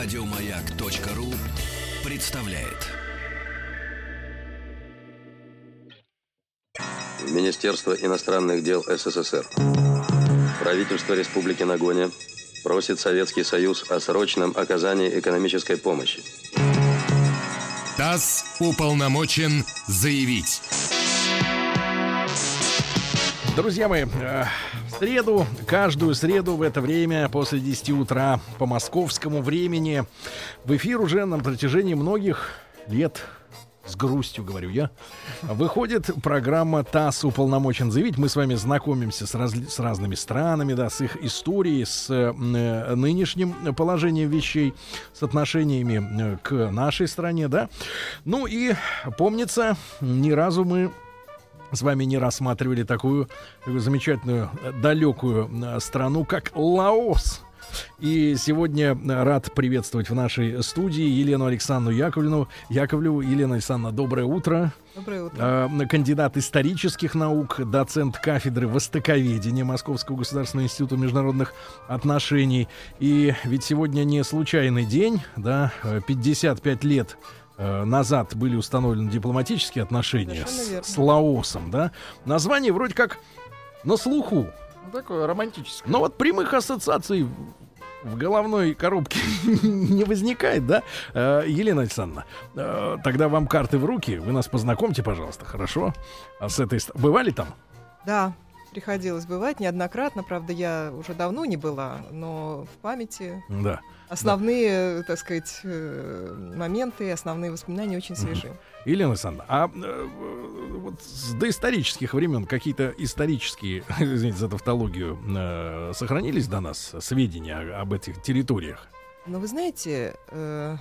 Радиомаяк.ру представляет. Министерство иностранных дел СССР. Правительство Республики Нагоня просит Советский Союз о срочном оказании экономической помощи. ТАСС уполномочен заявить. Друзья мои, э, среду, каждую среду в это время, после 10 утра по московскому времени, в эфир уже на протяжении многих лет с грустью говорю я, выходит программа ТАСС уполномочен заявить. Мы с вами знакомимся с, раз, с разными странами, да, с их историей, с э, нынешним положением вещей, с отношениями э, к нашей стране, да. Ну и помнится, ни разу мы с вами не рассматривали такую, такую замечательную далекую э, страну, как Лаос. И сегодня рад приветствовать в нашей студии Елену Александру Яковлевну. Яковлеву. Елена Александровна, доброе утро. Доброе утро. Э, кандидат исторических наук, доцент кафедры востоковедения Московского государственного института международных отношений. И ведь сегодня не случайный день, да, 55 лет Э, назад были установлены дипломатические отношения с, с Лаосом, да, название вроде как на слуху. Ну, такое романтическое. Но вот прямых ассоциаций в головной коробке не возникает, да? Э, Елена Александровна, э, тогда вам карты в руки, вы нас познакомьте, пожалуйста, хорошо? А с этой... Бывали там? Да, приходилось бывать неоднократно. Правда, я уже давно не была, но в памяти да. основные, да. так сказать, э, моменты, основные воспоминания очень свежие. Елена Александровна, а э, вот с доисторических времен какие-то исторические, извините за тавтологию, э, сохранились до нас сведения об этих территориях? Ну, вы знаете, э,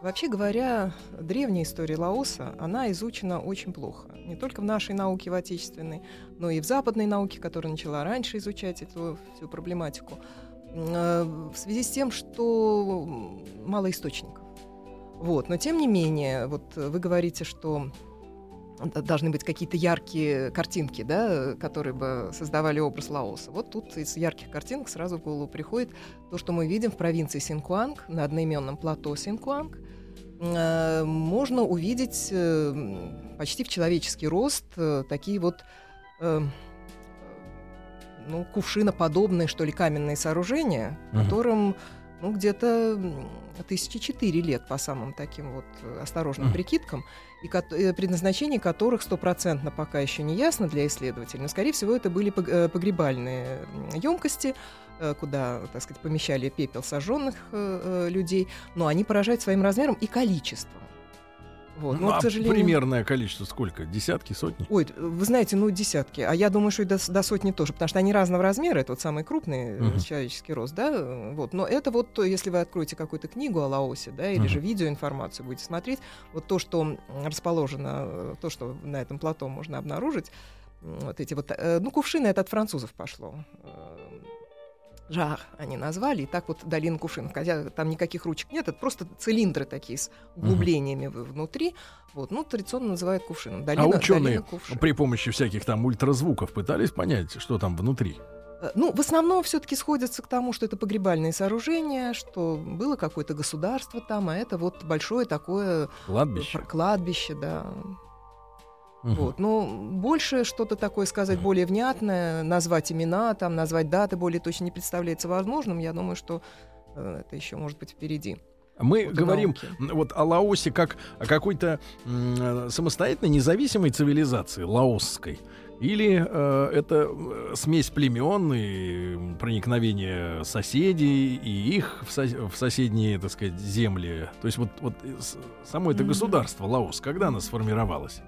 Вообще говоря, древняя история Лаоса, она изучена очень плохо. Не только в нашей науке, в отечественной, но и в западной науке, которая начала раньше изучать эту всю проблематику. Э, в связи с тем, что мало источников. Вот. Но тем не менее, вот вы говорите, что должны быть какие-то яркие картинки, да, которые бы создавали образ Лаоса. Вот тут из ярких картинок сразу в голову приходит то, что мы видим в провинции Синкуанг, на одноименном плато Синкуанг. Э, можно увидеть э, почти в человеческий рост э, такие вот ну, кувшиноподобные, что ли, каменные сооружения, uh-huh. которым ну, где-то тысячи четыре лет по самым таким вот осторожным uh-huh. прикидкам и ко- э, предназначение которых стопроцентно пока еще не ясно для исследователей, но, скорее всего, это были э, погребальные емкости, э, куда, так сказать, помещали пепел сожженных людей, но они поражают своим размером и количеством. Вот. Ну, а к сожалению... примерное количество сколько? Десятки, сотни? Ой, вы знаете, ну, десятки. А я думаю, что и до, до сотни тоже, потому что они разного размера. Это вот самый крупный uh-huh. человеческий рост, да? Вот. Но это вот если вы откроете какую-то книгу о Лаосе, да, или uh-huh. же видеоинформацию будете смотреть, вот то, что расположено, то, что на этом плато можно обнаружить, вот эти вот, э, ну, кувшины это от французов пошло жар они назвали, и так вот долина кувшинов. Хотя там никаких ручек нет, это просто цилиндры такие с углублениями uh-huh. внутри. Вот, ну, традиционно называют кувшином. Долина, а ученые при помощи всяких там ультразвуков пытались понять, что там внутри? Э, ну, в основном все-таки сходятся к тому, что это погребальные сооружения, что было какое-то государство там, а это вот большое такое кладбище, кладбище да. Угу. Вот. Но больше что-то такое сказать более внятное, назвать имена, там, назвать даты более точно не представляется возможным. Я думаю, что э, это еще может быть впереди. Мы вот говорим науки. вот о Лаосе как о какой-то э, самостоятельной независимой цивилизации лаосской. Или э, это э, смесь племен и проникновение соседей и их в, со- в соседние, так сказать, земли. То есть вот, вот само это государство Лаос, когда оно сформировалось?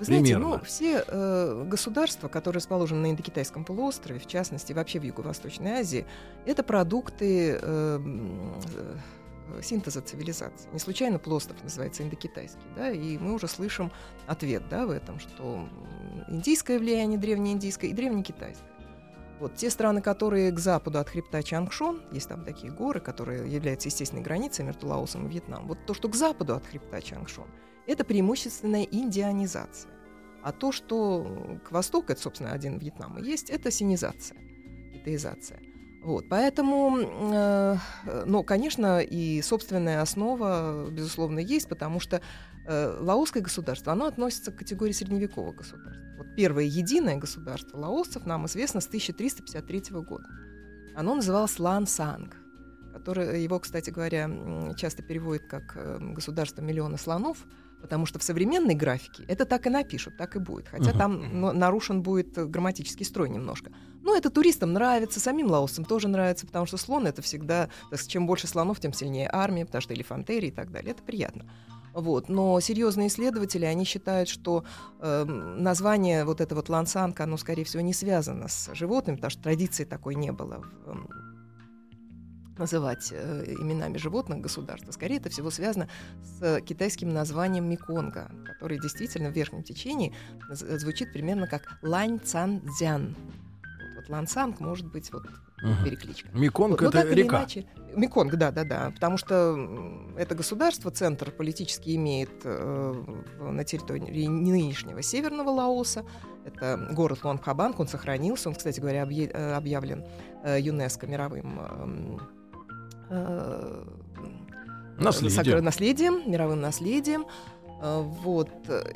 Вы знаете, ну, все э, государства, которые расположены на Индокитайском полуострове, в частности, вообще в Юго-Восточной Азии, это продукты э, э, синтеза цивилизации. Не случайно полуостров называется индокитайский, да, и мы уже слышим ответ, да, в этом, что индийское влияние древнеиндийское и древнекитайское. Вот те страны, которые к западу от хребта Чангшон, есть там такие горы, которые являются естественной границей между Лаосом и Вьетнамом. Вот то, что к западу от хребта Чангшон – это преимущественная индианизация. А то, что к востоку, это, собственно, один Вьетнам и есть, это синизация, китаизация. Вот, поэтому, э, ну, конечно, и собственная основа, безусловно, есть, потому что э, лаосское государство, оно относится к категории средневекового государства. Вот первое единое государство лаосцев нам известно с 1353 года. Оно называлось Лан Санг, который его, кстати говоря, часто переводят как э, «государство миллиона слонов», Потому что в современной графике это так и напишут, так и будет. Хотя uh-huh. там ну, нарушен будет грамматический строй немножко. Но это туристам нравится, самим лаосцам тоже нравится, потому что слон это всегда, так, чем больше слонов, тем сильнее армия, потому что элефантерии и так далее. Это приятно. Вот. Но серьезные исследователи, они считают, что э, название вот это вот лансанка, оно, скорее всего, не связано с животными, потому что традиции такой не было в, эм, называть э, именами животных государства. Скорее, это всего связано с китайским названием Миконга, который действительно в верхнем течении звучит примерно как Лань Цан Дзян. Вот, вот Лансанг может быть вот угу. перекличка. Миконг вот, это река. Иначе, Миконг, да, да, да, потому что это государство, центр политически имеет э, на территории нынешнего северного Лаоса. Это город Лонгхабанг, он сохранился, он, кстати говоря, э, объявлен э, ЮНЕСКО мировым э, наследием. наследием, мировым наследием. Э, вот.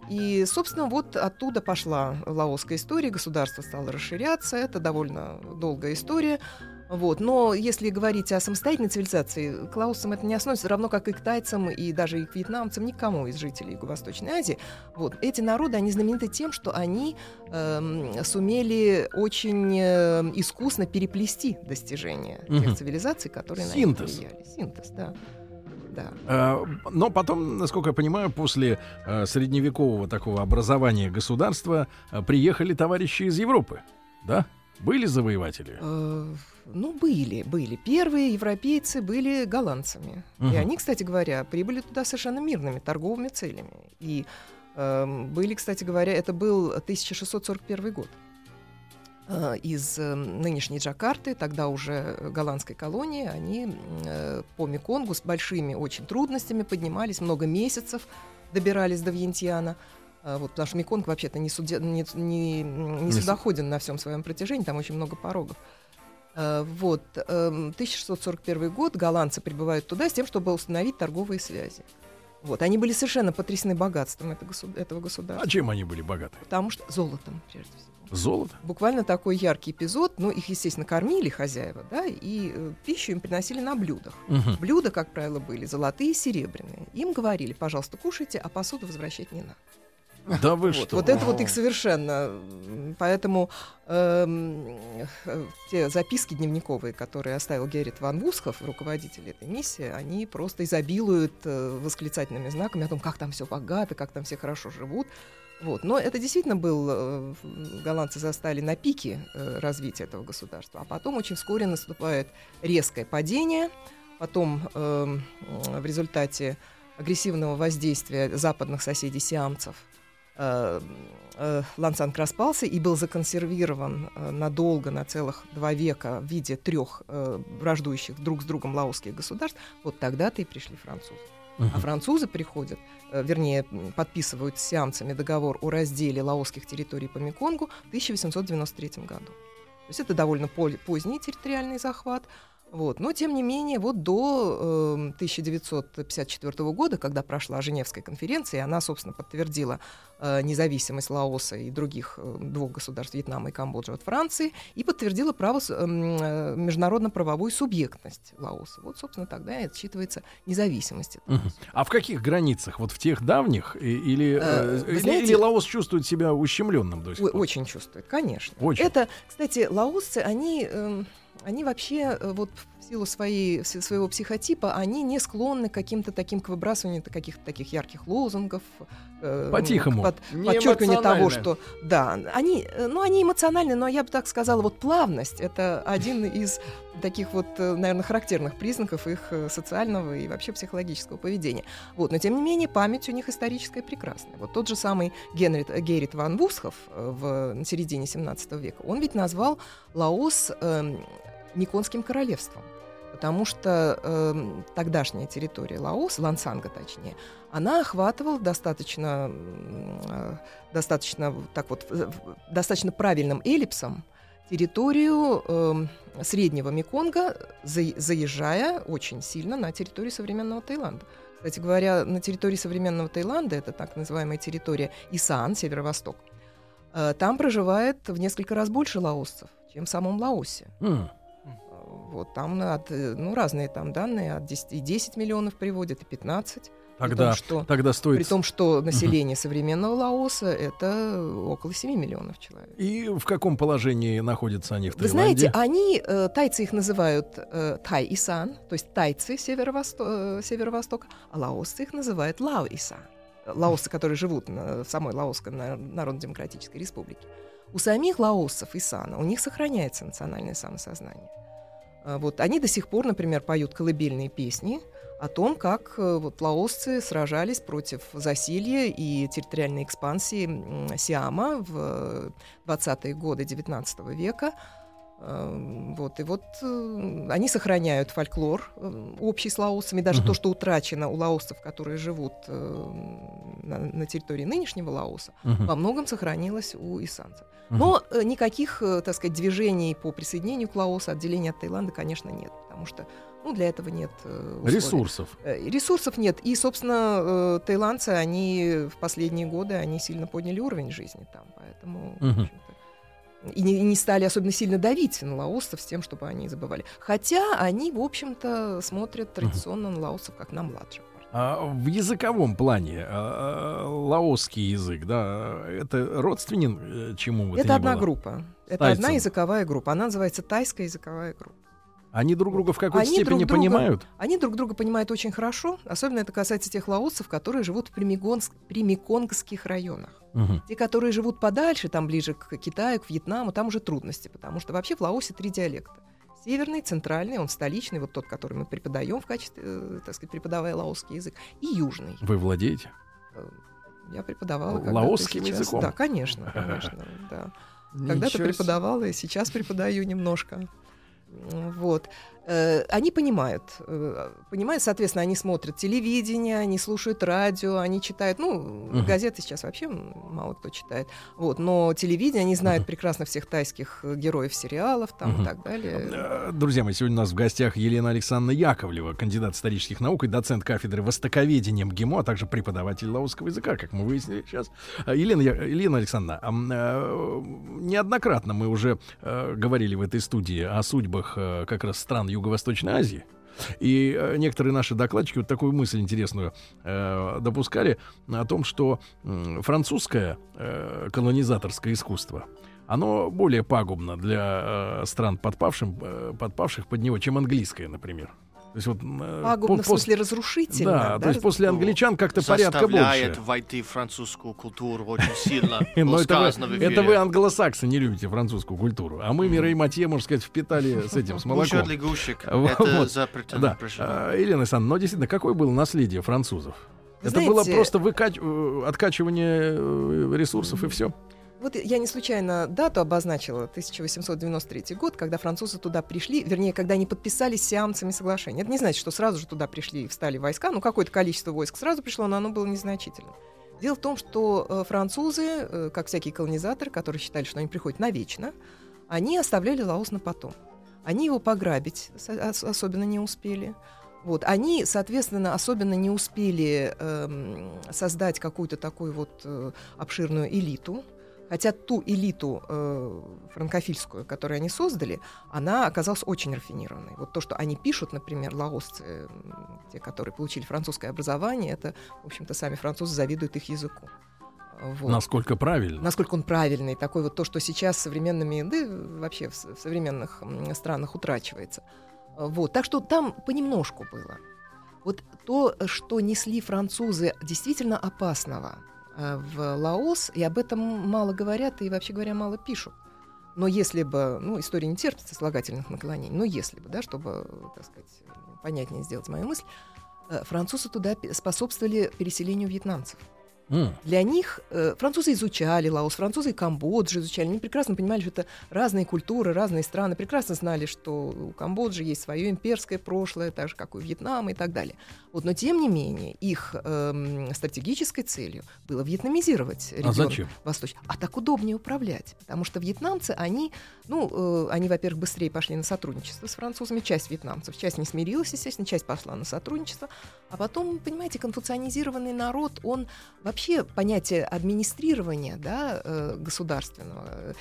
И, собственно, вот оттуда пошла лаосская история, государство стало расширяться, это довольно долгая история. Вот. Но если говорить о самостоятельной цивилизации, к лаосцам это не относится, равно как и к тайцам, и даже и к вьетнамцам, никому из жителей Юго-Восточной Азии. Вот. Эти народы, они знамениты тем, что они э, сумели очень э, искусно переплести достижения угу. тех цивилизаций, которые Синтез. на них влияли. Синтез, да. Да. А, но потом, насколько я понимаю, после а, средневекового такого образования государства а, приехали товарищи из Европы, да? Были завоеватели? Э, ну, были, были. Первые европейцы были голландцами. Угу. И они, кстати говоря, прибыли туда совершенно мирными, торговыми целями. И э, были, кстати говоря, это был 1641 год. Э, из э, нынешней Джакарты, тогда уже голландской колонии, они э, по Меконгу с большими очень трудностями поднимались, много месяцев добирались до Вьентьяна. А, вот, потому что Меконг вообще-то не, суде, не, не, не судоходен на всем своем протяжении, там очень много порогов. А, вот, 1641 эм, год голландцы прибывают туда с тем, чтобы установить торговые связи. Вот, они были совершенно потрясены богатством этого, этого государства. А чем они были богаты? Потому что золотом, прежде всего. Золото? Буквально такой яркий эпизод. Ну, их, естественно, кормили хозяева, да, и э, пищу им приносили на блюдах. Угу. Блюда, как правило, были золотые и серебряные. Им говорили, пожалуйста, кушайте, а посуду возвращать не надо. Да вы вот, что? Вот это вот их совершенно. Поэтому э, те записки дневниковые, которые оставил Геррит Ван Вусхов, руководитель этой миссии, они просто изобилуют э, восклицательными знаками о том, как там все богато, как там все хорошо живут. Вот. Но это действительно был, э, голландцы застали на пике э, развития этого государства. А потом очень вскоре наступает резкое падение. Потом э, в результате агрессивного воздействия западных соседей сиамцев Лансанг распался и был законсервирован э, надолго, на целых два века в виде трех э, враждующих друг с другом лаосских государств, вот тогда-то и пришли французы. Uh-huh. А французы приходят, э, вернее, подписывают с сиамцами договор о разделе лаосских территорий по Меконгу в 1893 году. То есть это довольно поздний территориальный захват. Вот. Но, тем не менее, вот до э, 1954 года, когда прошла Женевская конференция, она, собственно, подтвердила э, независимость Лаоса и других э, двух государств, Вьетнама и Камбоджи от Франции, и подтвердила право, эм, э, международно-правовую субъектность Лаоса. Вот, собственно, тогда и отсчитывается независимость. Угу. А в каких границах? Вот в тех давних? Или, э, э, знаете, или Лаос чувствует себя ущемленным до сих пор? Очень чувствует, конечно. Очень. Это, кстати, лаосцы, они... Э, они вообще э, вот в силу своей, своего психотипа, они не склонны к каким-то таким, к выбрасыванию каких-то таких ярких лозунгов. Э, По-тихому. Под, подчеркивание того, что... Да, они, э, ну, они эмоциональны, но я бы так сказала, вот плавность — это один из таких вот, э, наверное, характерных признаков их социального и вообще психологического поведения. Вот, но, тем не менее, память у них историческая прекрасная. Вот тот же самый Генрит, Геррит ван Вусхов в середине 17 века, он ведь назвал Лаос э, Никонским королевством потому что э, тогдашняя территория Лаоса, Лансанга точнее, она охватывала достаточно, э, достаточно, так вот, достаточно правильным эллипсом территорию э, Среднего Меконга, за, заезжая очень сильно на территорию современного Таиланда. Кстати говоря, на территории современного Таиланда, это так называемая территория Исан, северо-восток, э, там проживает в несколько раз больше лаосцев, чем в самом Лаосе. М. Вот там от, э, ну, разные там данные, от 10, и 10 миллионов приводят, и 15. Тогда, том, что- тогда стоит... При том, что население современного Лаоса это около 7 миллионов человек. И в каком положении находятся они в Вы Таиланде? знаете, они, э, тайцы их называют э, тай-исан, то есть тайцы э, северо-востока, а лаосцы их называют лао-исан. Лаосцы, которые живут на- в самой Лаосской на- Народно-демократической республике. У самих лаосцев Исана, у них сохраняется национальное самосознание. А Вот они до сих пор, например, поют колыбельные песни о том, как э, вот лаосцы сражались против засилья и территориальной экспансии Сиама в э, 20-е годы 19 века. Эм, Вот, и вот э, они сохраняют фольклор э, общий с лаосцами, даже Мгм. то, что утрачено у лаосцев, которые живут э, на, на территории нынешнего Лаоса, Мгм. во многом сохранилось у исанцев. Мгм. Но э, никаких, э, так сказать, движений по присоединению к Лаосу, отделения от Таиланда, конечно, нет, потому что ну, для этого нет условий. Ресурсов. Ресурсов нет. И, собственно, таиландцы, они в последние годы, они сильно подняли уровень жизни там, поэтому... общем-то, И не, и не стали особенно сильно давить на лаосцев с тем, чтобы они забывали. Хотя они, в общем-то, смотрят традиционно на лаосцев как на младших. А в языковом плане а, лаосский язык, да, это родственен э, чему Это ни одна было? группа. Это Тайцам. одна языковая группа. Она называется тайская языковая группа. Они друг друга в какой-то Они степени друг друга- понимают? Они друг друга понимают очень хорошо. Особенно это касается тех лаосцев, которые живут в примигонс- примиконгских районах. Мгм. Те, которые живут подальше, там ближе к Китаю, к Вьетнаму, там уже трудности, потому что вообще в Лаосе три диалекта. Северный, центральный, он столичный, вот тот, который мы преподаем в качестве, э, так сказать, преподавая лаосский язык, и южный. Вы владеете? Э, Я преподавала Лаосским языком? Да, конечно, конечно, да. Когда-то преподавала, и сейчас преподаю немножко. Вот. Э, Они понимают. э, Понимают, соответственно, они смотрят телевидение, они слушают радио, они читают. Ну, Мгм. газеты сейчас вообще мало кто читает. Вот. Но телевидение, они знают Мгм. прекрасно всех тайских э, героев сериалов там Мгм. и так далее. Друзья мои, сегодня у нас в гостях Елена Александровна Яковлева, кандидат исторических наук и доцент кафедры востоковедения МГИМО, а также преподаватель лаосского языка, как мы выяснили сейчас. Елена, Елена Александровна, неоднократно мы уже говорили в этой студии о судьбах как раз стран Юго-Восточной Азии. И э, некоторые наши докладчики вот такую мысль интересную э, допускали о том, что м, французское э, колонизаторское искусство оно более пагубно для э, стран, подпавшим, э, подпавших под него, чем английское, например. То есть вот э, Пагубно по- в пос- смысле разрушительно. да, то есть после Ну, англичан как-то порядка заставляет больше. войти в французскую культуру очень сильно. Но Было это в вы, это вы англосаксы не любите французскую культуру, а мы Мира и Матье, можно сказать, впитали с этим, с молоком. Лягушек. Вот. Это. Да, прошу. А, Елена Александровна, но действительно, какое было наследие французов? Это было знаете- просто выкач... э, откачивание э, ресурсов и все. Вот я не случайно дату обозначила 1893 год, когда французы туда пришли, вернее, когда они подписали с сиамцами соглашение. Это не значит, что сразу же туда пришли и встали войска, ну какое-то количество войск сразу пришло, но оно было незначительным. Дело в том, что э, французы, э, как всякие колонизаторы, которые считали, что они приходят навечно, они оставляли Лаос на потом. Они его пограбить особенно не успели. Вот. Они, соответственно, особенно не успели эм, создать какую-то такую вот э, обширную элиту, Хотя ту элиту э, франкофильскую, которую они создали, она оказалась очень рафинированной. Вот то, что они пишут, например, лаосцы, м, те, которые получили французское образование, это, в общем-то, сами французы завидуют их языку. Вот. Насколько правильно. Насколько он правильный, такой вот то, что сейчас современными, да вообще в, в современных странах утрачивается. Вот. Так что там понемножку было. Вот то, что несли французы действительно опасного э, в Лаос, и об этом мало говорят и, вообще говоря, мало пишут. Но если бы, ну, история не терпит сослагательных наклонений, но если бы, да, чтобы, так сказать, понятнее сделать мою мысль, э, французы туда способствовали переселению вьетнамцев. М. Для них э, французы изучали Лаос, французы и Камбоджу изучали. Они прекрасно понимали, что это разные культуры, разные страны. Прекрасно знали, что у Камбоджи есть свое имперское прошлое, так же, как у Вьетнама и так далее. Вот, но тем не менее, их эм, стратегической целью было вьетнамизировать регион зачем? Восточный. А так удобнее управлять. Потому что вьетнамцы, они, ну, э, они, во-первых, быстрее пошли на сотрудничество с французами. Часть вьетнамцев, часть не смирилась, естественно, часть пошла на сотрудничество. А потом, понимаете, конфуцианизированный народ, он вообще понятие администрирования да, э, государственного,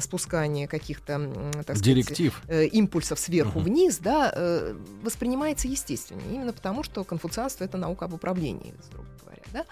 спускания каких-то, так сказать, Директив. э, импульсов сверху Мгм. вниз, да, э, воспринимается естественнее. Именно потому, что конфуцианство это наука об управлении, строго говоря. Да?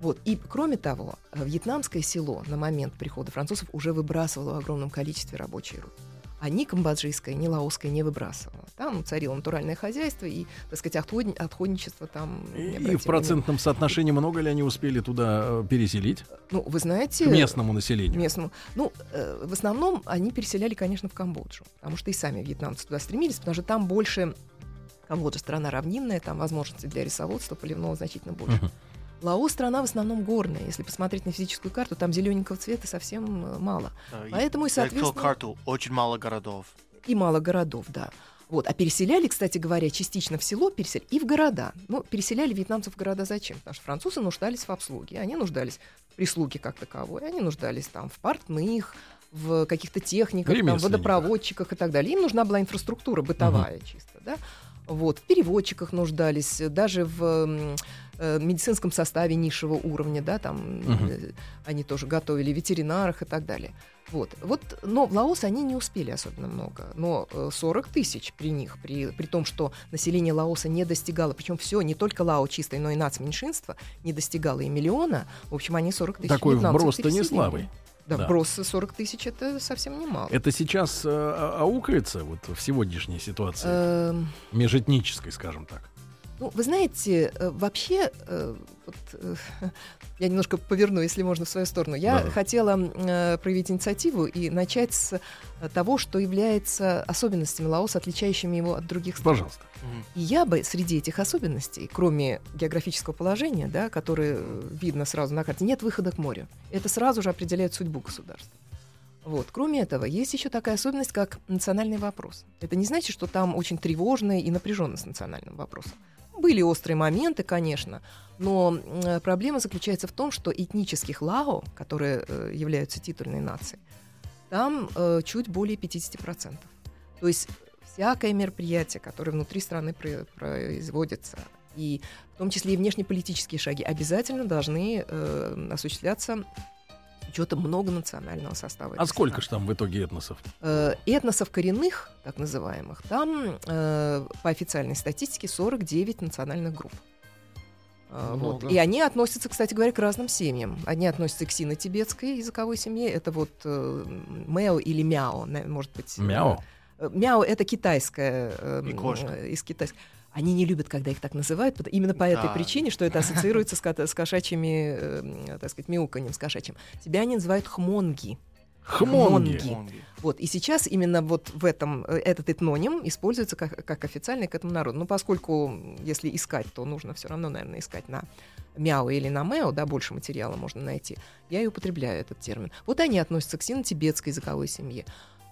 Вот. И кроме того, вьетнамское село на момент прихода французов уже выбрасывало в огромном количестве рабочей руки. А ни камбоджийское, ни лаосское не выбрасывало. Там царило натуральное хозяйство и, так сказать, отходни- отходничество там... И, в процентном соотношении много ли они успели туда э, переселить? Ну, вы знаете... К местному населению. местному. Ну, э, в основном они переселяли, конечно, в Камбоджу, потому что и сами вьетнамцы туда стремились, потому что там больше Камбоджа страна равнинная, там возможности для рисоводства поливного значительно больше. Мгм. Лаос страна в основном горная. Если посмотреть на физическую карту, там зелененького цвета совсем э, мало. И Поэтому и, соответственно, карту, очень мало городов. и мало городов, да. Вот. А переселяли, кстати говоря, частично в село переселяли и в города. Ну, переселяли вьетнамцев в города зачем? Потому что французы нуждались в обслуге. Они нуждались в прислуге как таковой. Они нуждались там в портных, в каких-то техниках, там, водопроводчиках и так далее. Им нужна была инфраструктура бытовая чисто, да. Вот, в переводчиках нуждались, даже в э, медицинском составе низшего уровня, да, там Мгм. э, они тоже готовили, ветеринарах и так далее. Вот. вот, но в Лаос они не успели особенно много. Но э, 40 тысяч при них, при, при том, что население Лаоса не достигало, причем все, не только Лао чистое, но и нацменьшинство, не достигало и миллиона. В общем, они 40 тысяч Такой вброс-то не слабый. Да, Да. вброс 40 тысяч это совсем немало. Это сейчас э, а- аукается вот в сегодняшней ситуации, Эм, межэтнической, скажем так. Ну, вы знаете, э, вообще, э, вот, э, я немножко поверну, если можно, в свою сторону. Я Да-да. хотела проявить инициативу и начать с того, что является особенностями Лаоса, отличающими его от других стран. Пожалуйста. И я бы среди этих особенностей, кроме географического положения, да, которое видно сразу на карте, нет выхода к морю. Это сразу же определяет судьбу государства. Вот. Кроме этого, есть еще такая особенность, как национальный вопрос. Это не значит, что там очень тревожно и напряженно с национальным вопросом. Были острые моменты, конечно, но проблема заключается в том, что этнических лао, которые э, являются титульной нацией, там э, чуть более 50%. То есть всякое мероприятие, которое внутри страны про- производится, и в том числе и внешнеполитические шаги, обязательно должны э, осуществляться учетом многонационального состава. А сколько страны. же там в итоге этносов? Э, этносов коренных, так называемых, там э, по официальной статистике 49 национальных групп. Э, вот. И они относятся, кстати говоря, к разным семьям. Одни относятся к сино-тибетской языковой семье. Это вот э, Мэо или Мяо, может быть. Мяо. Мяо это китайская э, И кошка. э, из китайской. Они не любят, когда их так называют, именно по этой Да. причине, что это ассоциируется с, с кошачьими, э, так сказать, мяуканьем, с кошачьим. Себя они называют хмонги. Хмонги. Хмонги. Монги. Вот, и сейчас именно вот в этом, э, этот этноним используется как, как официальный к этому народу. Ну, поскольку, если искать, то нужно все равно, наверное, искать на мяо или на мэо, да, больше материала можно найти. Я и употребляю этот термин. Вот они относятся к сино-тибетской языковой семье.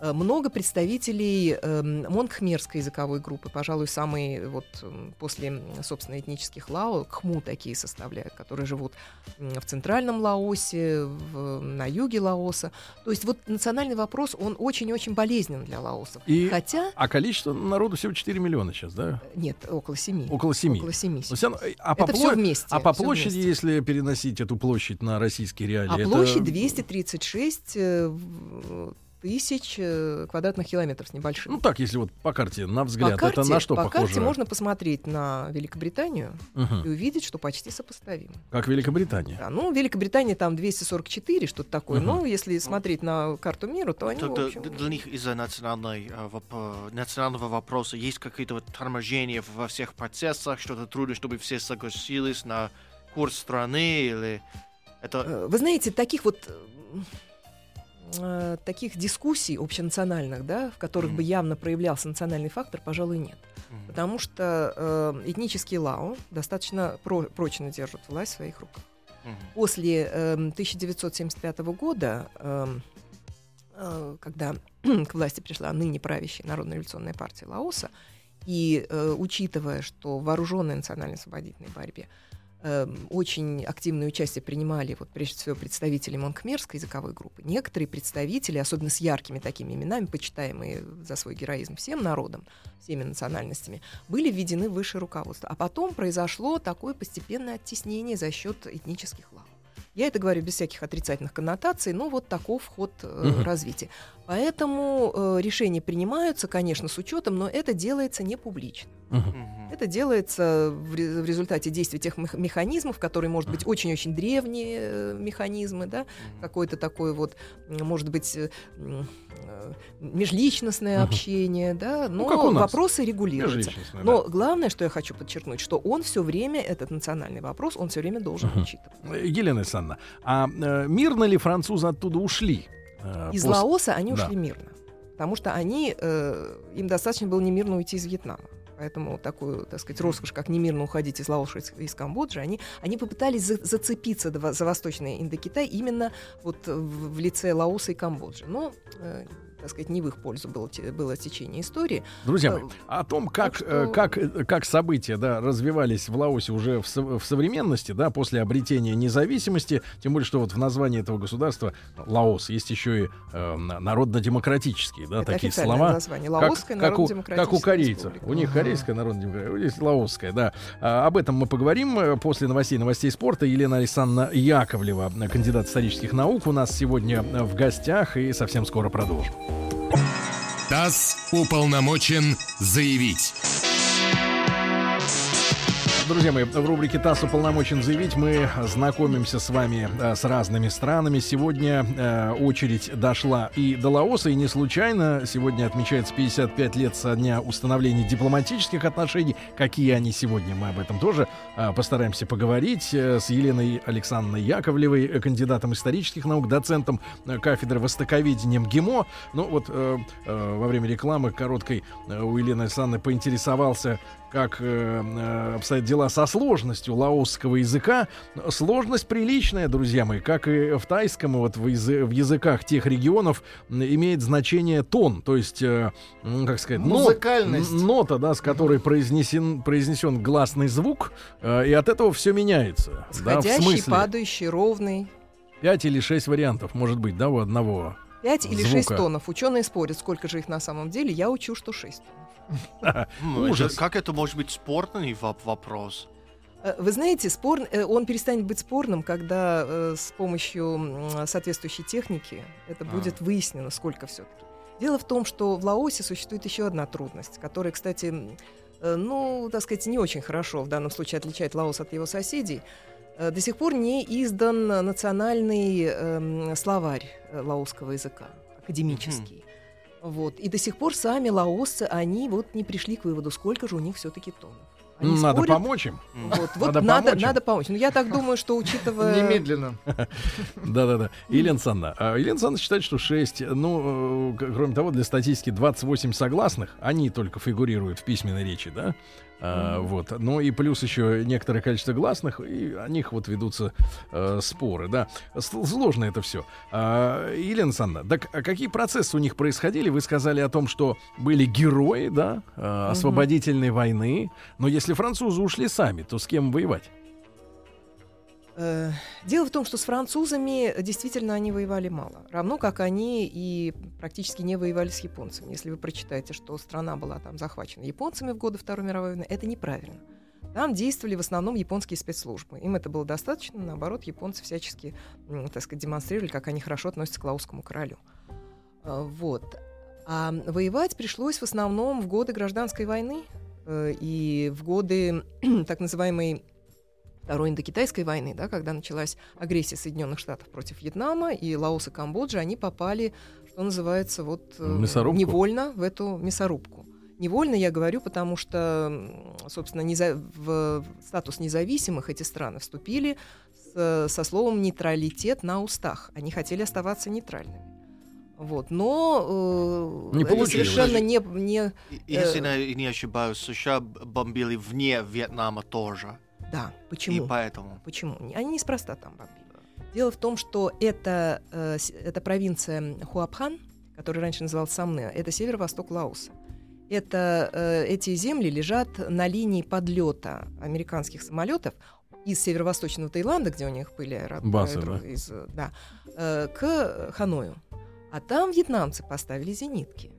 Э, Много представителей эм, монгхмерской языковой группы, пожалуй, самые вот м, после, собственно, этнических лао, кхму такие составляют, которые живут в центральном Лаосе, в- на юге Лаоса. То есть вот национальный вопрос, он очень-очень болезнен для лаосов. И- Хотя, А количество народу всего 4 миллиона сейчас, да? нет, около семи. Около 7. Около семи. Но всё равно, э, а по, Это пло- все вместе. а по площади, вместе. если переносить эту площадь на российские реалии, А это- площадь 236 э, в- тысяч э, квадратных километров с небольшим. Ну так, если вот по карте, на по взгляд, карте, это на что по похоже? карте можно посмотреть на Великобританию Мгм. и увидеть, что почти сопоставимо. Как Великобритания. Да, ну, Великобритания там 244, что-то такое. Мгм. Но если смотреть на карту мира, то они, в Тогда общем, д- для них из-за национальной, воп- э, национального вопроса есть какие-то вот торможения во всех процессах, что-то трудно, чтобы все согласились на курс страны или это Э, Вы знаете, таких вот э, э, таких дискуссий общенациональных, да, в которых Мгм. бы явно проявлялся национальный фактор, пожалуй, нет. Мгм. Потому что э, этнические лао достаточно про- прочно держат власть в своих руках. Мгм. После эм, 1975 года, эм, э, когда к власти пришла ныне правящая Народно-революционная партия Лаоса, и э, учитывая, что в вооруженной национально-освободительной борьбе эм, очень активное участие принимали, вот прежде всего, представители монкмерской языковой группы. Некоторые представители, особенно с яркими такими именами, почитаемые за свой героизм всем народом, всеми национальностями, были введены в высшее руководство. А потом произошло такое постепенное оттеснение за счет этнических лав. Я это говорю без всяких отрицательных коннотаций, но вот таков ход э, Мгм. развития. Поэтому э, решения принимаются, конечно, с учетом, но это делается не публично. Мгм. Это делается в в результате действия тех мех- механизмов, которые, может быть, очень-очень древние э, механизмы, да, какой-то такой вот, может быть, э, э, межличностное Мгм. общение, да, но как у нас. вопросы регулируются. Но главное, что я хочу подчеркнуть, что он все время, этот национальный вопрос, он все время должен Мгм. учитывать. да. Елена Александровна, а э, мирно ли французы оттуда ушли? Э, Из после- Лаоса они Да. ушли мирно, потому что они, э, им достаточно было немирно уйти из Вьетнама. Поэтому такую, так сказать, роскошь, как немирно уходить из Лаоса и из Камбоджи, они, они попытались за- зацепиться за Восточный Индокитай именно вот в, в лице Лаоса и Камбоджи. Но, э, так сказать, не в их пользу было, было течение истории. Друзья мои, Э, о том, как, э, что- как, э, как события да, развивались в Лаосе уже в, со- в современности, да, после обретения независимости, тем более, что вот в названии этого государства Лаос есть еще и э, на- народно-демократический, да, это такие слова. название. Как, Лаосская как, у, народно-демократическая как у корейцев. республика. У них корейская народная демократия, здесь лаосская, да. А, об этом мы поговорим после новостей, новостей спорта. Елена Александровна Яковлева, кандидат исторических наук, у нас сегодня в гостях и совсем скоро продолжим. ТАСС уполномочен заявить. Друзья мои, в рубрике ТАСС уполномочен заявить, мы знакомимся с вами э, с разными странами. Сегодня э, очередь дошла и до Лаоса, и не случайно. Сегодня отмечается 55 лет со дня установления дипломатических отношений. Какие они сегодня, мы об этом тоже э, постараемся поговорить с Еленой Александровной Яковлевой, кандидатом исторических наук, доцентом кафедры востоковедения МГИМО. Ну вот во время рекламы короткой у Елены Александровны поинтересовался как э, э, обстоят дела со сложностью лаосского языка. Сложность приличная, друзья мои, как и в тайском, и вот в, язы- в языках тех регионов имеет значение тон, то есть, э, как сказать, нот- Музыкальность. н- нота, да, с которой произнесен, произнесен гласный звук, э, и от этого все меняется. Да, в Сходящий, смысле, падающий, ровный. пять или шесть вариантов, может быть, да, у одного. 5 или 6 Звука. тонов. Ученые спорят, сколько же их на самом деле. Я учу, что 6 тонов. Ужас. Как это может быть спорный воп- вопрос? Э, Вы знаете, спор, э, он перестанет быть спорным, когда э, с помощью соответствующей техники это А. будет выяснено, сколько все-таки. Дело в том, что в Лаосе существует еще одна трудность, которая, кстати, э, ну, так сказать, не очень хорошо в данном случае отличает Лаос от его соседей. Э, До сих пор не издан национальный эм, словарь лаосского языка, академический. Вот. И до сих пор сами лаосцы, они вот не пришли к выводу, сколько же у них все-таки тонов. Они Надо спорят, помочь им. Вот, вот Надо надо, помочь надо помочь. Ну, я так думаю, что учитывая... Немедленно. Да-да-да. Елена Санна. А Елена Санна считает, что 6, ну, э, кроме того, для статистики 28 согласных, они только фигурируют в письменной речи, да? А, вот. Ну и плюс еще некоторое количество гласных, и о них вот ведутся э, споры, да. Сложно это все. Елена Санна, так а какие процессы у них происходили? Вы сказали о том, что были герои, да, э, освободительной войны, но если французы ушли сами, то с кем воевать? Э, Дело в том, что с французами действительно они воевали мало. Равно как они и практически не воевали с японцами. Если вы прочитаете, что страна была там захвачена японцами в годы Второй мировой войны, это неправильно. Там действовали в основном японские спецслужбы. Им это было достаточно. Наоборот, японцы всячески, так сказать, демонстрировали, как они хорошо относятся к лаосскому королю. А, Вот. А воевать пришлось в основном в годы гражданской войны э, и в годы так называемой Второй Индокитайской войны, да, когда началась агрессия Соединенных Штатов против Вьетнама, и Лаос и Камбоджа, они попали, что называется, вот э, Мясорубку? невольно в эту мясорубку. Невольно я говорю, потому что, собственно, неза- в статус независимых эти страны вступили с- со словом нейтралитет на устах. Они хотели оставаться нейтральными. Вот. Но э, Не это получилось. совершенно не, не И- Если Э. я не ошибаюсь, США бомбили вне Вьетнама тоже. Да, И почему? поэтому. Почему? Они неспроста там бомбили. Дело в том, что это, э, это провинция Хуапхан, которая раньше называлась Самне, это северо-восток Лаоса. Это, э, эти земли лежат на линии подлета американских самолетов из северо-восточного Таиланда, где у них были аэро- Базы, аэро- да? из, э, да, э, к Ханою. А там вьетнамцы поставили зенитки.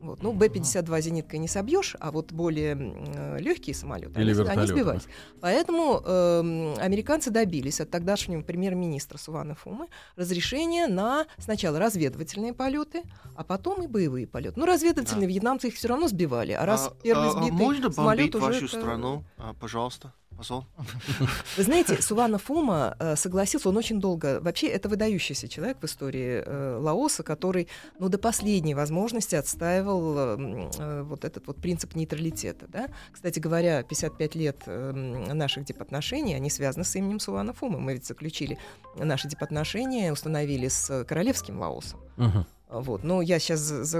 Вот. Ну, Б-52 зениткой не собьешь, а вот более легкие самолеты, Или они, они сбивались. Поэтому эм, американцы добились от тогдашнего премьер-министра Сувана Фумы разрешения на сначала разведывательные полеты, а потом и боевые полеты. Ну, разведывательные вьетнамцы их все равно сбивали, а раз А, первый а, сбитый можно самолет бомбить уже вашу это- страну, А, пожалуйста, посол? Вы знаете, Сувана Фума э, согласился, он очень долго... Вообще, это выдающийся человек в истории э, Лаоса, который, ну, до последней возможности отстаивал э, м, э, вот этот вот принцип нейтралитета, да. Кстати говоря, 55 лет э, м, наших дипотношений, они связаны с именем Сувана Фума. Мы ведь заключили наши дипотношения, установили с королевским Лаосом. Мгм. Вот. Но я сейчас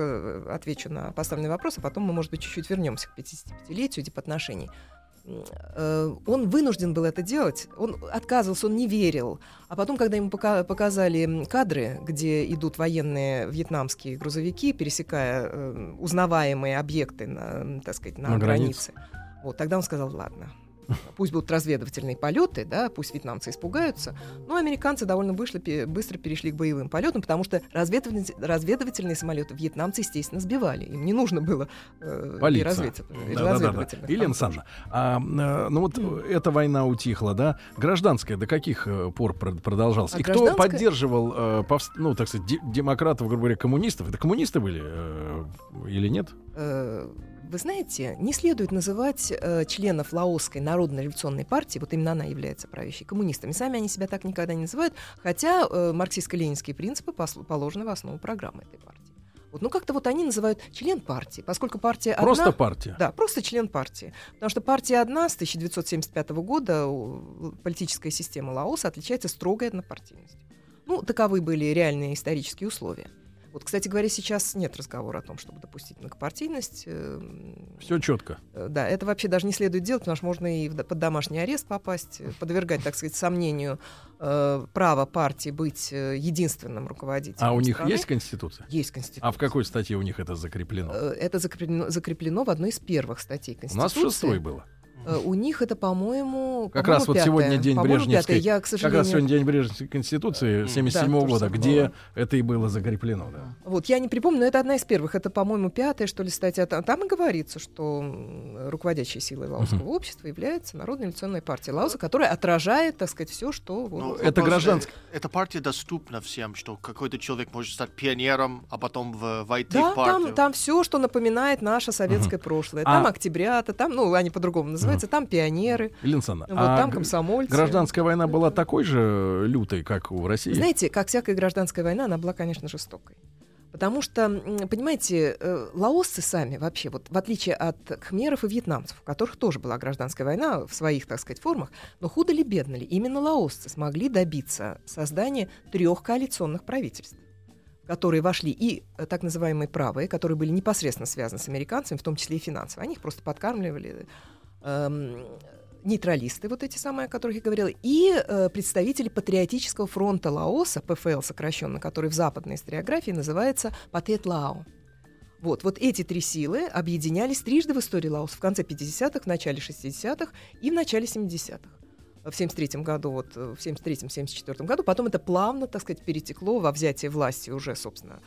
отвечу на поставленный вопрос, а потом мы, может быть, чуть-чуть вернемся к 55-летию дипотношений. Э, Он вынужден был это делать, он отказывался, он не верил. А потом, когда ему пока- показали кадры, где идут военные вьетнамские грузовики, пересекая э, узнаваемые объекты на, так сказать, на, На границе. границе, вот, тогда он сказал, ладно, пусть будут разведывательные полеты, да, пусть вьетнамцы испугаются, но американцы довольно пе- быстро перешли к боевым полетам, потому что разведыватель- разведывательные самолеты вьетнамцы, естественно, сбивали. Им не нужно было э, и разведывательных- Да-да-да-да. разведывательных. Елена Там Санна, а, э, ну вот э, эта война утихла, да? Гражданская до каких э, пор пр- продолжалась? А И кто гражданская- поддерживал, э, повс- ну, так сказать, де- демократов, грубо говоря, коммунистов? Это коммунисты были э, или нет? Э, Вы знаете, не следует называть э, членов Лаосской народно-революционной партии, вот именно она является правящей, коммунистами. Сами они себя так никогда не называют, хотя э, марксистско-ленинские принципы положены в основу программы этой партии. Вот, ну как-то вот они называют член партии, поскольку партия одна... Просто партия. Да, просто член партии. Потому что партия одна с 1975 года, политическая система Лаоса отличается строгой однопартийностью. Ну, таковы были реальные исторические условия. Вот, кстати говоря, сейчас нет разговора о том, чтобы допустить многопартийность. Эм, Все четко. э, Да, это вообще даже не следует делать, потому что можно и под домашний арест попасть, э, подвергать, так сказать, сомнению э, право партии быть единственным руководителем. А у них страны. есть конституция? Есть конституция. А в какой статье у них это закреплено? Это закреплено, закреплено в одной из первых статей У Конституции. нас в шестой было. Э, У них это, по-моему, Как по-моему, раз вот пятое. сегодня день Брежневской. Я, к Как сожалению, раз сегодня день Брежневской конституции М. 77 Да, года, где это и было закреплено. Да. Вот, я не припомню, но это одна из первых. Это, по-моему, пятая, что ли, статья. Там, там и говорится, что руководящей силой лаосского общества является Народная революционная партия Лаоса, которая отражает, так сказать, все, что... вот, Ну, это вопрос, гражданский- э, Эта партия доступна всем, что какой-то человек может стать пионером, а потом в- войти Да, в партию. там, там все, что напоминает наше советское прошлое. А- Там октябрята, там, ну, они по-другому называются, там пионеры, Александровна, вот а там комсомольцы. гражданская война была такой же лютой, как у России? Знаете, как всякая гражданская война, она была, конечно, жестокой. Потому что, понимаете, э, лаосцы сами вообще, вот в отличие от кхмеров и вьетнамцев, у которых тоже была гражданская война в своих, так сказать, формах, но худо ли бедно ли, именно лаосцы смогли добиться создания трех коалиционных правительств в которые вошли и э, так называемые правые, которые были непосредственно связаны с американцами, в том числе и финансово. Они их просто подкармливали. Эм, нейтралисты, вот эти самые, о которых я говорила, и э, представители Патриотического фронта Лаоса, ПФЛ сокращенно, который в западной историографии называется Патет Лао. Вот, вот эти три силы объединялись трижды в истории Лаоса в конце 50-х, в начале 60-х и в начале 70-х. В 73 году, вот в 73-74 году. Потом это плавно, так сказать, перетекло во взятие власти уже, собственно,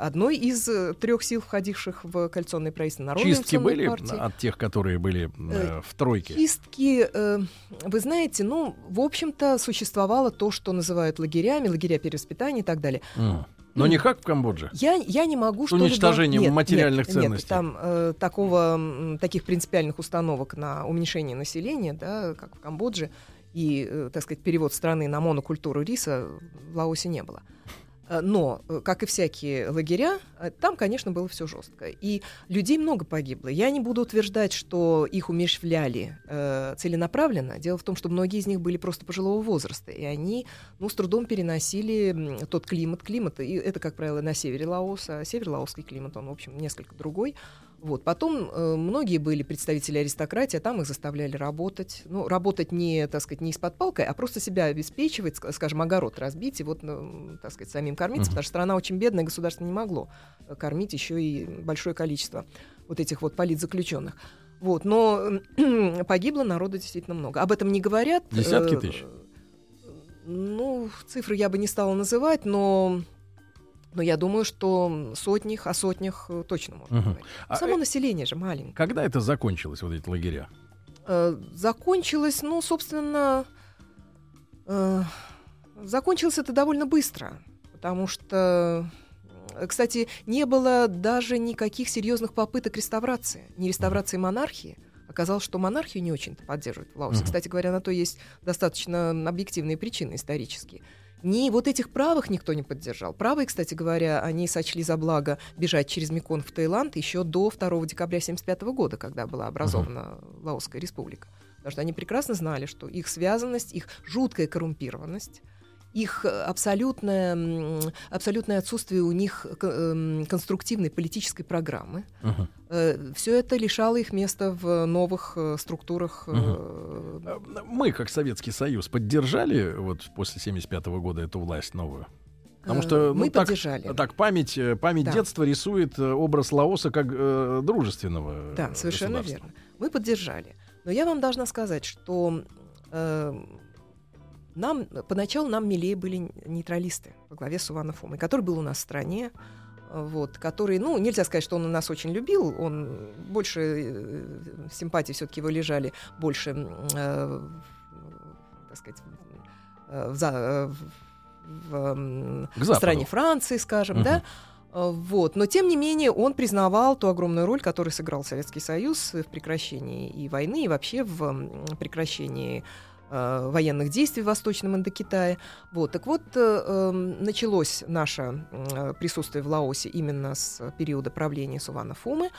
одной из э, трех сил, входивших в коалиционное правительство Народной Чистки были партии. от тех, которые были э, в тройке? Чистки, э, вы знаете, ну, в общем-то, существовало то, что называют лагерями, лагеря перевоспитания и так далее. М. Но не как в Камбодже. Я, я не могу что-либо... уничтожением Нет, материальных нет, нет, ценностей. там э, такого, таких принципиальных установок на уменьшение населения, да, как в Камбодже, и, э, так сказать, перевод страны на монокультуру риса в Лаосе не было. Э, Но, э, как и всякие лагеря, э, там, конечно, было все жестко. И людей много погибло. Я не буду утверждать, что их умерщвляли э, целенаправленно. Дело в том, что многие из них были просто пожилого возраста, и они ну, с трудом переносили тот климат. Климат, и это, как правило, на севере Лаоса. А север лаосский климат, он, в общем, несколько другой. Вот. Потом э, многие были представители аристократии, а там их заставляли работать. Ну, работать не, так сказать, не из-под палкой, а просто себя обеспечивать, ска- скажем, огород разбить и вот, ну, так сказать, самим кормиться, Мгм. потому что страна очень бедная, государство не могло э, кормить еще и большое количество вот этих вот политзаключенных. Вот, но погибло народу действительно много. Об этом не говорят. Десятки Э, тысяч? Ну, цифры я бы не стала называть, но, но я думаю, что сотнях, о сотнях э, точно можно Мгм. говорить. А, Само э, население же маленькое. Когда это закончилось, вот эти лагеря? Э, закончилось, ну, собственно, э, закончилось это довольно быстро, потому что, э, кстати, не было даже никаких серьезных попыток реставрации, не реставрации монархии. Оказалось, что монархию не очень-то поддерживают в Лаосе. Мгм. Кстати говоря, на то есть достаточно объективные причины исторические. Ни вот этих правых никто не поддержал. Правые, кстати говоря, они сочли за благо бежать через Меконг в Таиланд еще до 2 декабря 1975 года, когда была образована Лаосская республика. Потому что они прекрасно знали, что их связанность, их жуткая коррумпированность, их э, абсолютное, абсолютное отсутствие у них эм, конструктивной политической программы, Мгм. все это лишало их места в новых э, структурах. э, А, Мы, как Советский Союз, поддержали вот после 75 года эту власть новую? Потому э, что, ну, мы так- поддержали. Так, память, э, память Да. детства рисует э, образ Лаоса как э, дружественного э, Да, совершенно верно. Мы поддержали. Но я вам должна сказать, что э, нам поначалу нам милее были нейтралисты во главе с Иваном Фомой, который был у нас в стране, вот, который, ну, нельзя сказать, что он нас очень любил, он больше э, симпатии все-таки его лежали больше, э, так сказать, э, в, за- э, в, в, в стране Франции, скажем, Мгм. да. Вот. Но, тем не менее, он признавал ту огромную роль, которую сыграл Советский Союз в прекращении и войны, и вообще в прекращении э, военных действий в Восточном Индокитае. Вот. Так вот, э, эм, началось наше э, присутствие в Лаосе именно с периода правления Сувана Фумы,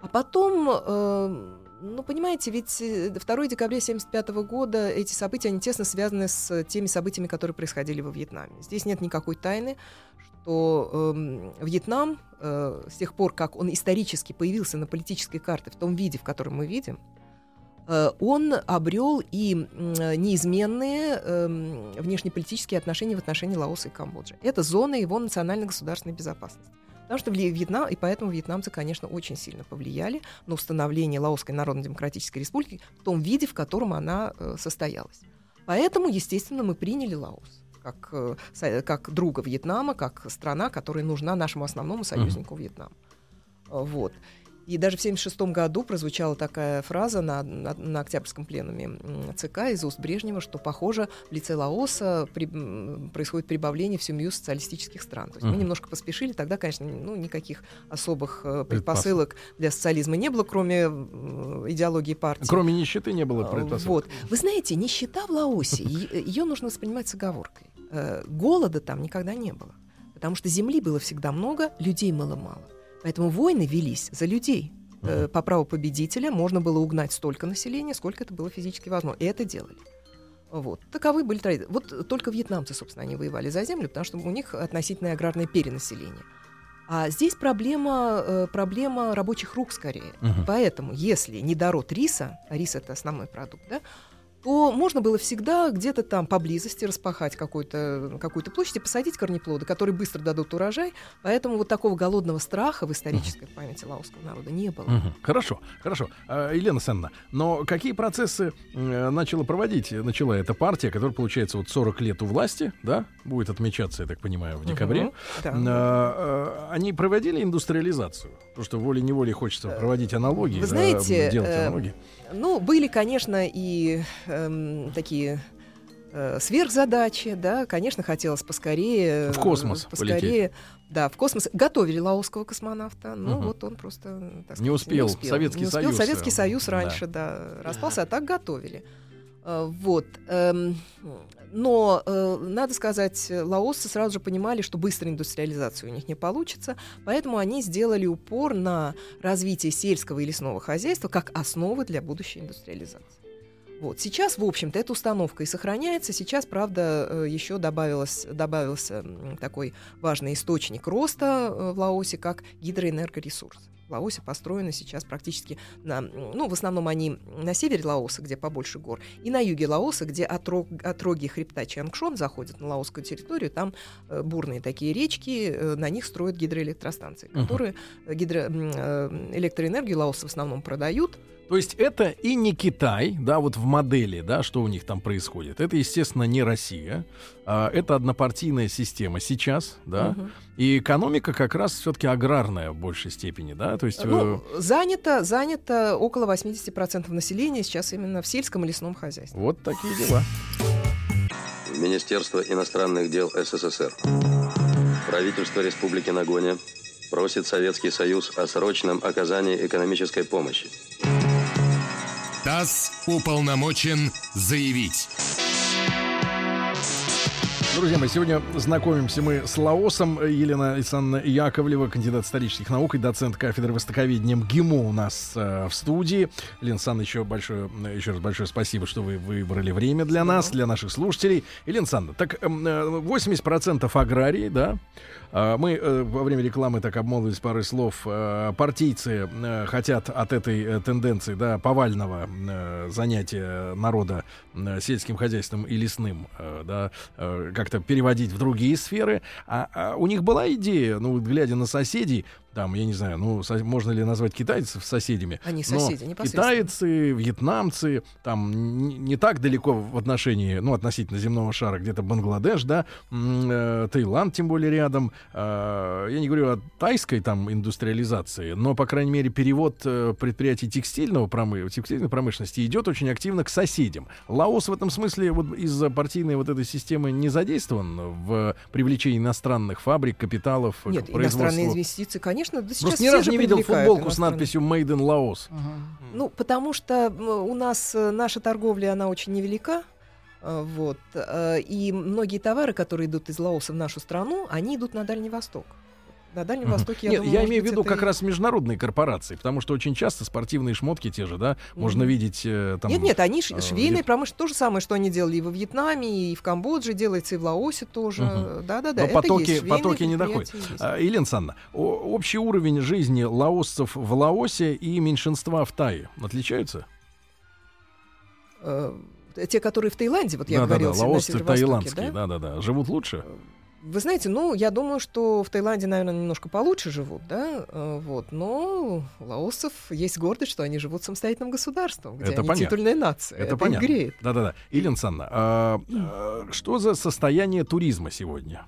а потом, э, ну, понимаете, ведь э, 2 декабря 1975 года эти события, они тесно связаны с теми событиями, которые происходили во Вьетнаме. Здесь нет никакой тайны, что эм, Вьетнам э, с тех пор, как он исторически появился на политической карте в том виде, в котором мы видим, э, он обрел и э, неизменные эм, внешнеполитические отношения в отношении Лаоса и Камбоджи. Это зона его национально-государственной безопасности. Потому что Вьетнам, и поэтому вьетнамцы, конечно, очень сильно повлияли на установление Лаосской Народно-Демократической Республики в том виде, в котором она э, состоялась. Поэтому, естественно, мы приняли Лаос как, э, как друга Вьетнама, как страна, которая нужна нашему основному союзнику Вьетнаму. Э, Вот. И даже в 1976 году прозвучала такая фраза на, на, на Октябрьском пленуме ЦК из уст Брежнева, что, похоже, в лице Лаоса при- происходит прибавление в семью социалистических стран. То есть мы Мгм. немножко поспешили, тогда, конечно, ну, никаких особых э, предпосылок для социализма не было, кроме идеологии партии. Кроме нищеты не было А, предпосылок. Вот. Вы знаете, нищета в Лаосе, ее нужно воспринимать с оговоркой. Э, Голода там никогда не было. Потому что земли было всегда много, людей было мало. Поэтому войны велись за людей. Э, По праву победителя можно было угнать столько населения, сколько это было физически возможно. И это делали. Вот. Таковы были традиции. Вот только вьетнамцы, собственно, они воевали за землю, потому что у них относительное аграрное перенаселение. А здесь проблема, э, проблема рабочих рук скорее. Мгм. Поэтому, если недород риса, а рис это основной продукт, да, то можно было всегда где-то там поблизости распахать какую-то какую площадь и посадить корнеплоды, которые быстро дадут урожай. Поэтому вот такого голодного страха в исторической памяти лаосского народа не было. Мгм. Хорошо, хорошо. А, Елена Санна, но какие процессы э, начала проводить, начала эта партия, которая, получается, вот 40 лет у власти, да, будет отмечаться, я так понимаю, в декабре. Мгм. Да. А, а, они проводили индустриализацию? Потому что волей-неволей хочется проводить аналогии. Вы знаете, делать э, аналогии. Ну, были, конечно, и эм, такие э, сверхзадачи, да, конечно, хотелось поскорее... В космос э, Поскорее, да, в космос. Готовили лаосского космонавта, но Мгм. вот он просто... так Не сказать, успел. Советский не успел. Союз, Советский э, Союз да. раньше, да, распался, а так готовили. Э, Вот. эм, Но, э, надо сказать, лаосцы сразу же понимали, что быстрой индустриализации у них не получится, поэтому они сделали упор на развитие сельского и лесного хозяйства как основы для будущей индустриализации. Вот. Сейчас, в общем-то, эта установка и сохраняется. Сейчас, правда, э, еще добавилось, добавился такой важный источник роста э, в Лаосе, как гидроэнергоресурс. Лаосе построены сейчас практически на, ну, в основном они на севере Лаоса, где побольше гор, и на юге Лаоса, где отрог, отроги хребта Чангшон заходят на лаосскую территорию, там э, бурные такие речки, на них строят гидроэлектростанции, которые гидро, э, электроэнергию Лаос в основном продают. То есть это и не Китай, да, вот в модели, да, что у них там происходит. Это, естественно, не Россия. А, это однопартийная система сейчас, да. Мгм. И экономика как раз все-таки аграрная в большей степени, да. То есть э, Ну, занято, занято около 80% населения сейчас именно в сельском и лесном хозяйстве. вот такие дела. Министерство иностранных дел СССР. Правительство Республики Нагоня просит Советский Союз о срочном оказании экономической помощи. ТАСС уполномочен заявить. Друзья мои, сегодня знакомимся мы с Лаосом. Елена Александровна Яковлева, кандидат исторических наук и доцент кафедры востоковедения МГИМО у нас э, в студии. Елена Александровна, еще, большое, еще раз большое спасибо, что вы выбрали время для нас, для наших слушателей. Елена Александровна, так эм, э, 80% аграрии, да? А, Мы э, во время рекламы так обмолвились парой слов. Э, Партийцы э, хотят от этой тенденции, да, повального занятия народа сельским хозяйством и лесным, да, э, как-то переводить в другие сферы. А, а у них была идея, ну, глядя на соседей, там, я не знаю, ну, можно ли назвать китайцев соседями? Они но соседи, непосредственно. Китайцы, вьетнамцы, там не так далеко в отношении, ну, относительно земного шара, где-то Бангладеш, да, э, Таиланд тем более рядом. Э, я не говорю о тайской там индустриализации, но, по крайней мере, перевод э, предприятий текстильного промы- текстильной промышленности идет очень активно к соседям. Лаос в этом смысле вот из-за партийной вот этой системы не задействован в привлечении иностранных фабрик, капиталов, Нет, иностранные инвестиции, конечно, да сейчас Просто ни разу не видел футболку с надписью Made in Laos. Ну, потому что у нас э, наша торговля, она очень невелика. э, Вот. э, И многие товары, которые идут из Лаоса в нашу страну, они идут на Дальний Восток. На Дальнем. Востоке, я Нет, думаю, я имею в виду как и- раз международные корпорации, потому что очень часто спортивные шмотки те же, да, можно Мгм. видеть э, там. Нет, нет, они ш- э, швейная вид- промышленность, то же самое, что они делали и во Вьетнаме, и в Камбодже, делается и в Лаосе тоже. Да-да-да, Но потоки- есть. Швейные потоки не доходят. А, Елена Санна, общий уровень жизни лаосцев в Лаосе и меньшинства в Тае отличаются? Э, Те, которые в Таиланде, вот я да, да, говорила, да, на лаосцы таиландские, да? да, да, да, живут лучше. Вы знаете, ну, я думаю, что в Таиланде, наверное, немножко получше живут, да, э, вот, но у лаосцев есть гордость, что они живут самостоятельным государством, где Это они понятно. титульная нация. Это их понятно. греет. Да, да, да. Елена Санна, а, а, что за состояние туризма сегодня?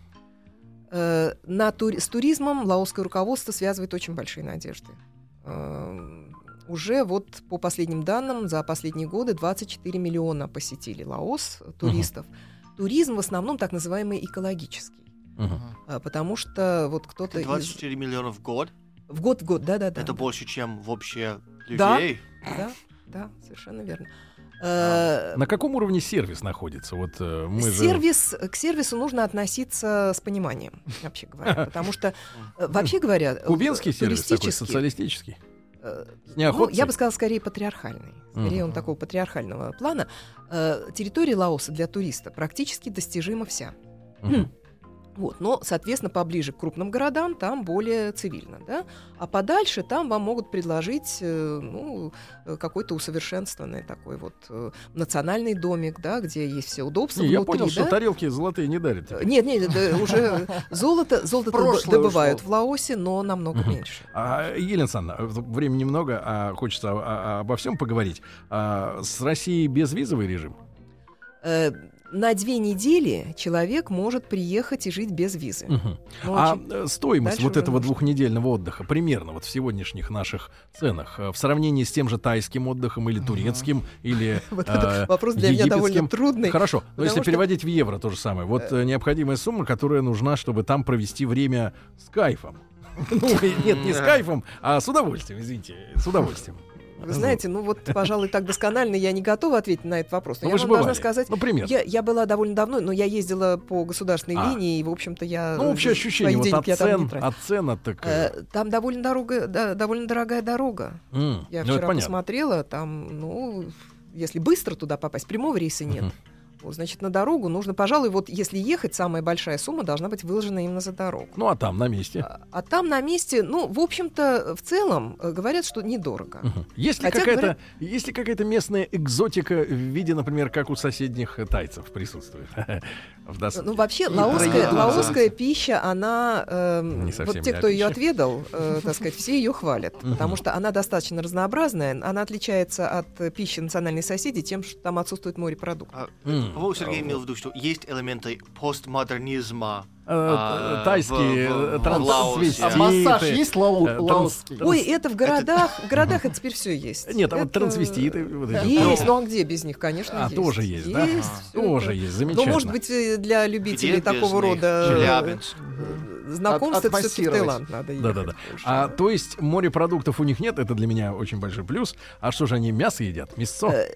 Э, на тури- с туризмом лаосское руководство связывает очень большие надежды. Э, уже вот по последним данным за последние годы 24 миллиона посетили Лаос туристов. Туризм в основном так называемый экологический. А, Потому что вот кто-то из... 24 миллиона в год. В год в год, да-да-да. Это больше, чем вообще Да. людей. Да, да, совершенно верно. Э, На каком уровне сервис находится? Вот э, мы же... Сервис, к сервису нужно относиться с пониманием, вообще говоря. Потому что, э, вообще говоря, Кубинский сервис такой, социалистический. Ну, я бы сказала, скорее патриархальный. Скорее, он Мгм. такого патриархального плана. Э, территория Лаоса для туриста практически достижима вся. Мгм. Вот, но, соответственно, поближе к крупным городам там более цивильно, да. А подальше там вам могут предложить, э, ну, э, какой-то усовершенствованный такой вот э, национальный домик, да, где есть все удобства Не, я внутри, понял, что да. тарелки золотые не дарят. Нет, нет, да, уже золото, золото Прошлое добывают ушло. в Лаосе, но намного Мгм. меньше. А, Елена Александровна, времени немного, а хочется о- о- обо всем поговорить. А, с Россией безвизовый режим? Э, На две недели человек может приехать и жить без визы. Но А э, стоимость дальше вот этого нужно. двухнедельного отдыха примерно вот в сегодняшних наших ценах э, в сравнении с тем же тайским отдыхом или турецким или Вот э, это вопрос для меня довольно египетским? трудный. Хорошо, но если что- переводить в евро то же самое. Вот э, необходимая сумма, которая нужна, чтобы там провести время с кайфом. Ну, нет, не с кайфом, а с удовольствием, извините, с удовольствием. Вы знаете, ну вот, пожалуй, так досконально я не готова ответить на этот вопрос. Но Ну, я вам должна бывали. сказать, Ну, пример. я, я была довольно давно, но я ездила по государственной А. линии, и, в общем-то, я... Ну, общее ощущение, вот от цен, от цен, от так... э, Там довольно, дорога, да, довольно дорогая дорога. м, Я ну, вчера посмотрела, там, ну, если быстро туда попасть, прямого рейса нет. Мгм. Значит, на дорогу нужно, пожалуй, вот если ехать, самая большая сумма должна быть выложена именно за дорогу. Ну, а там, на месте. А, а там на месте, ну, в общем-то, в целом э, говорят, что недорого. Мгм. Есть ли какая-то говорят- есть ли какая-то местная экзотика в виде, например, как у соседних тайцев присутствует? В дос- Ну, вообще, лаосская, лаосская пища, она... Не совсем вот те, кто ее отведал, э, так сказать, все ее хвалят. Потому что она достаточно разнообразная. Она отличается от э, пищи национальной соседей тем, что там отсутствует морепродуктов. М. По-моему, Сергей имел в виду, что есть элементы постмодернизма. Э, а, Тайские э, трансвеститы. А массаж есть лау- э, лаосский? Ой, это в городах, в городах это теперь все есть. Нет, а вот трансвеститы. вот. Есть, ну а где без них, конечно, А, есть. тоже есть, да? Есть, Тоже это. есть, Ну, замечательно. может быть, э, для любителей Где такого рода э, Челябинск. знакомств, это все-таки в. Таиланд надо ехать. Да-да-да. А то есть морепродуктов у них нет, это для меня очень большой плюс. А что же они мясо едят? Мясо?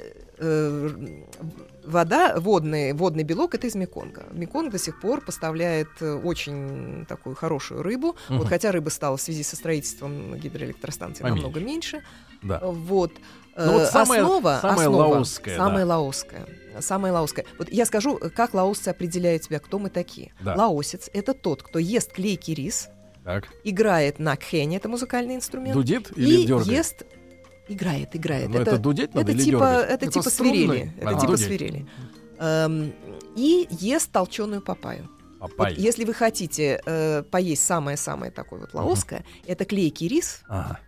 Вода, водный, водный белок это из Меконга. Меконг до сих пор поставляет э, очень такую хорошую рыбу. Мгм. Вот хотя рыба стала в связи со строительством гидроэлектростанции Поменьше. намного меньше. Да. Вот. Ну вот Э, самая- основа, самая основа, лаосская, самая да. лаосская. Самая лаосская. Вот я скажу, как лаосцы определяют себя, кто мы такие. Да. Лаосец — это тот, кто ест клейкий рис, Так. играет на кхене, это музыкальный инструмент, Дудит или и дергает? ест... Играет, играет. Ну, это дудеть надо это или типа, дергать? это Это типа струнный? свирели. Это А, типа дудеть. свирели. Эм, и ест толченую папаю. Вот если вы хотите э, поесть самое-самое такое вот лаосское, это клейкий рис, Ага.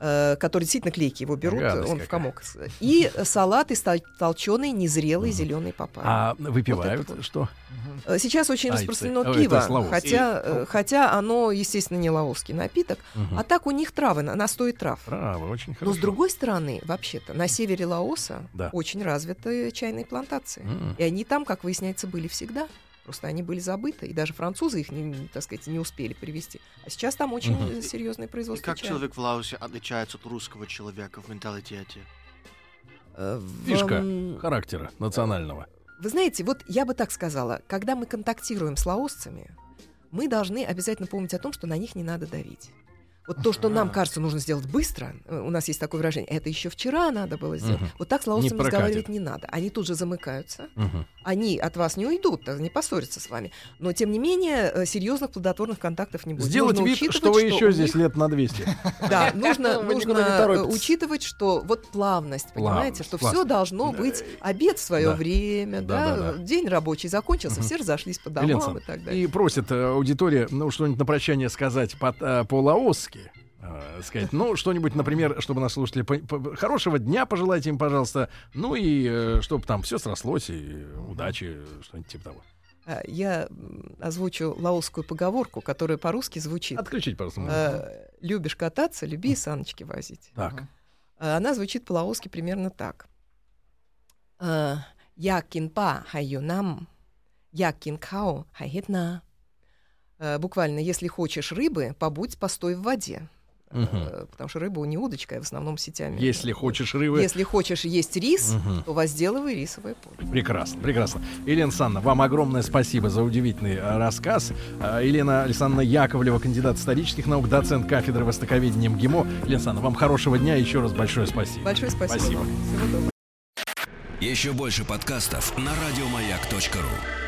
Э, который действительно клейкий, его берут, Гадость он в какая. комок. И салат из тол- толченой незрелой Мгм. зеленой папайи. А выпивают Вот это вот. что? Э, Сейчас очень Айцы. распространено это пиво, славос. хотя, э, хотя оно, естественно, не лаосский напиток, Мгм. а так у них травы, на- настой трав. Право, очень Но хорошо. с другой стороны, вообще-то, на севере Лаоса Да. очень развиты чайные плантации. М. И они там, как выясняется, были всегда. Просто они были забыты, и даже французы их, не, так сказать, не успели привести. А сейчас там очень э, серьезное И производство как чая. человек в Лаосе отличается от русского человека в менталитете? Э, в, Фишка характера национального. Вы знаете, вот я бы так сказала, когда мы контактируем с лаосцами, мы должны обязательно помнить о том, что на них не надо давить. Вот то, что нам кажется, нужно сделать быстро, э, у нас есть такое выражение, это еще вчера надо было сделать. Мгм. Вот так с лаосцами разговаривать не надо. Они тут же замыкаются, Мгм. они от вас не уйдут, не поссорятся с вами. Но, тем не менее, э, серьезных плодотворных контактов не будет. Сделать Нужно вид, учитывать, что вы еще здесь них- лет на 200. Да, нужно, э, учитывать, что вот плавность, понимаете, что все должно быть обед в свое время, Да, день рабочий закончился, все разошлись по домам и так далее. И просит аудитория, ну, что-нибудь на прощание сказать по- э, по-лаосски. Э, сказать, ну, что-нибудь, например, чтобы нас слушатели... по- по- хорошего дня пожелайте им, пожалуйста. Ну и чтобы там все срослось, и удачи, что-нибудь типа того. А, Я озвучу лаосскую поговорку, которая по-русски звучит. Отключить, пожалуйста. Э, Любишь кататься, люби и саночки возить. Так. А Она звучит по-лаосски примерно так. Э, Я кинпа хайюнам, я кинкао хайхетна. Э, Буквально, если хочешь рыбы, побудь постой в воде. Э, Мгм. Потому что рыба не удочка, а в основном сетями. Если хочешь рыбы... Если хочешь есть рис, Мгм. то возделывай рисовое поле. Прекрасно, прекрасно. Елена Санна, вам огромное спасибо за удивительный э, рассказ. Э, Елена Александровна Яковлева, кандидат исторических наук, доцент кафедры востоковедения МГИМО. Елена Санна, вам хорошего дня и еще раз большое спасибо. Большое спасибо. Спасибо. Всего доброго. Еще больше подкастов на радиомаяк.ру.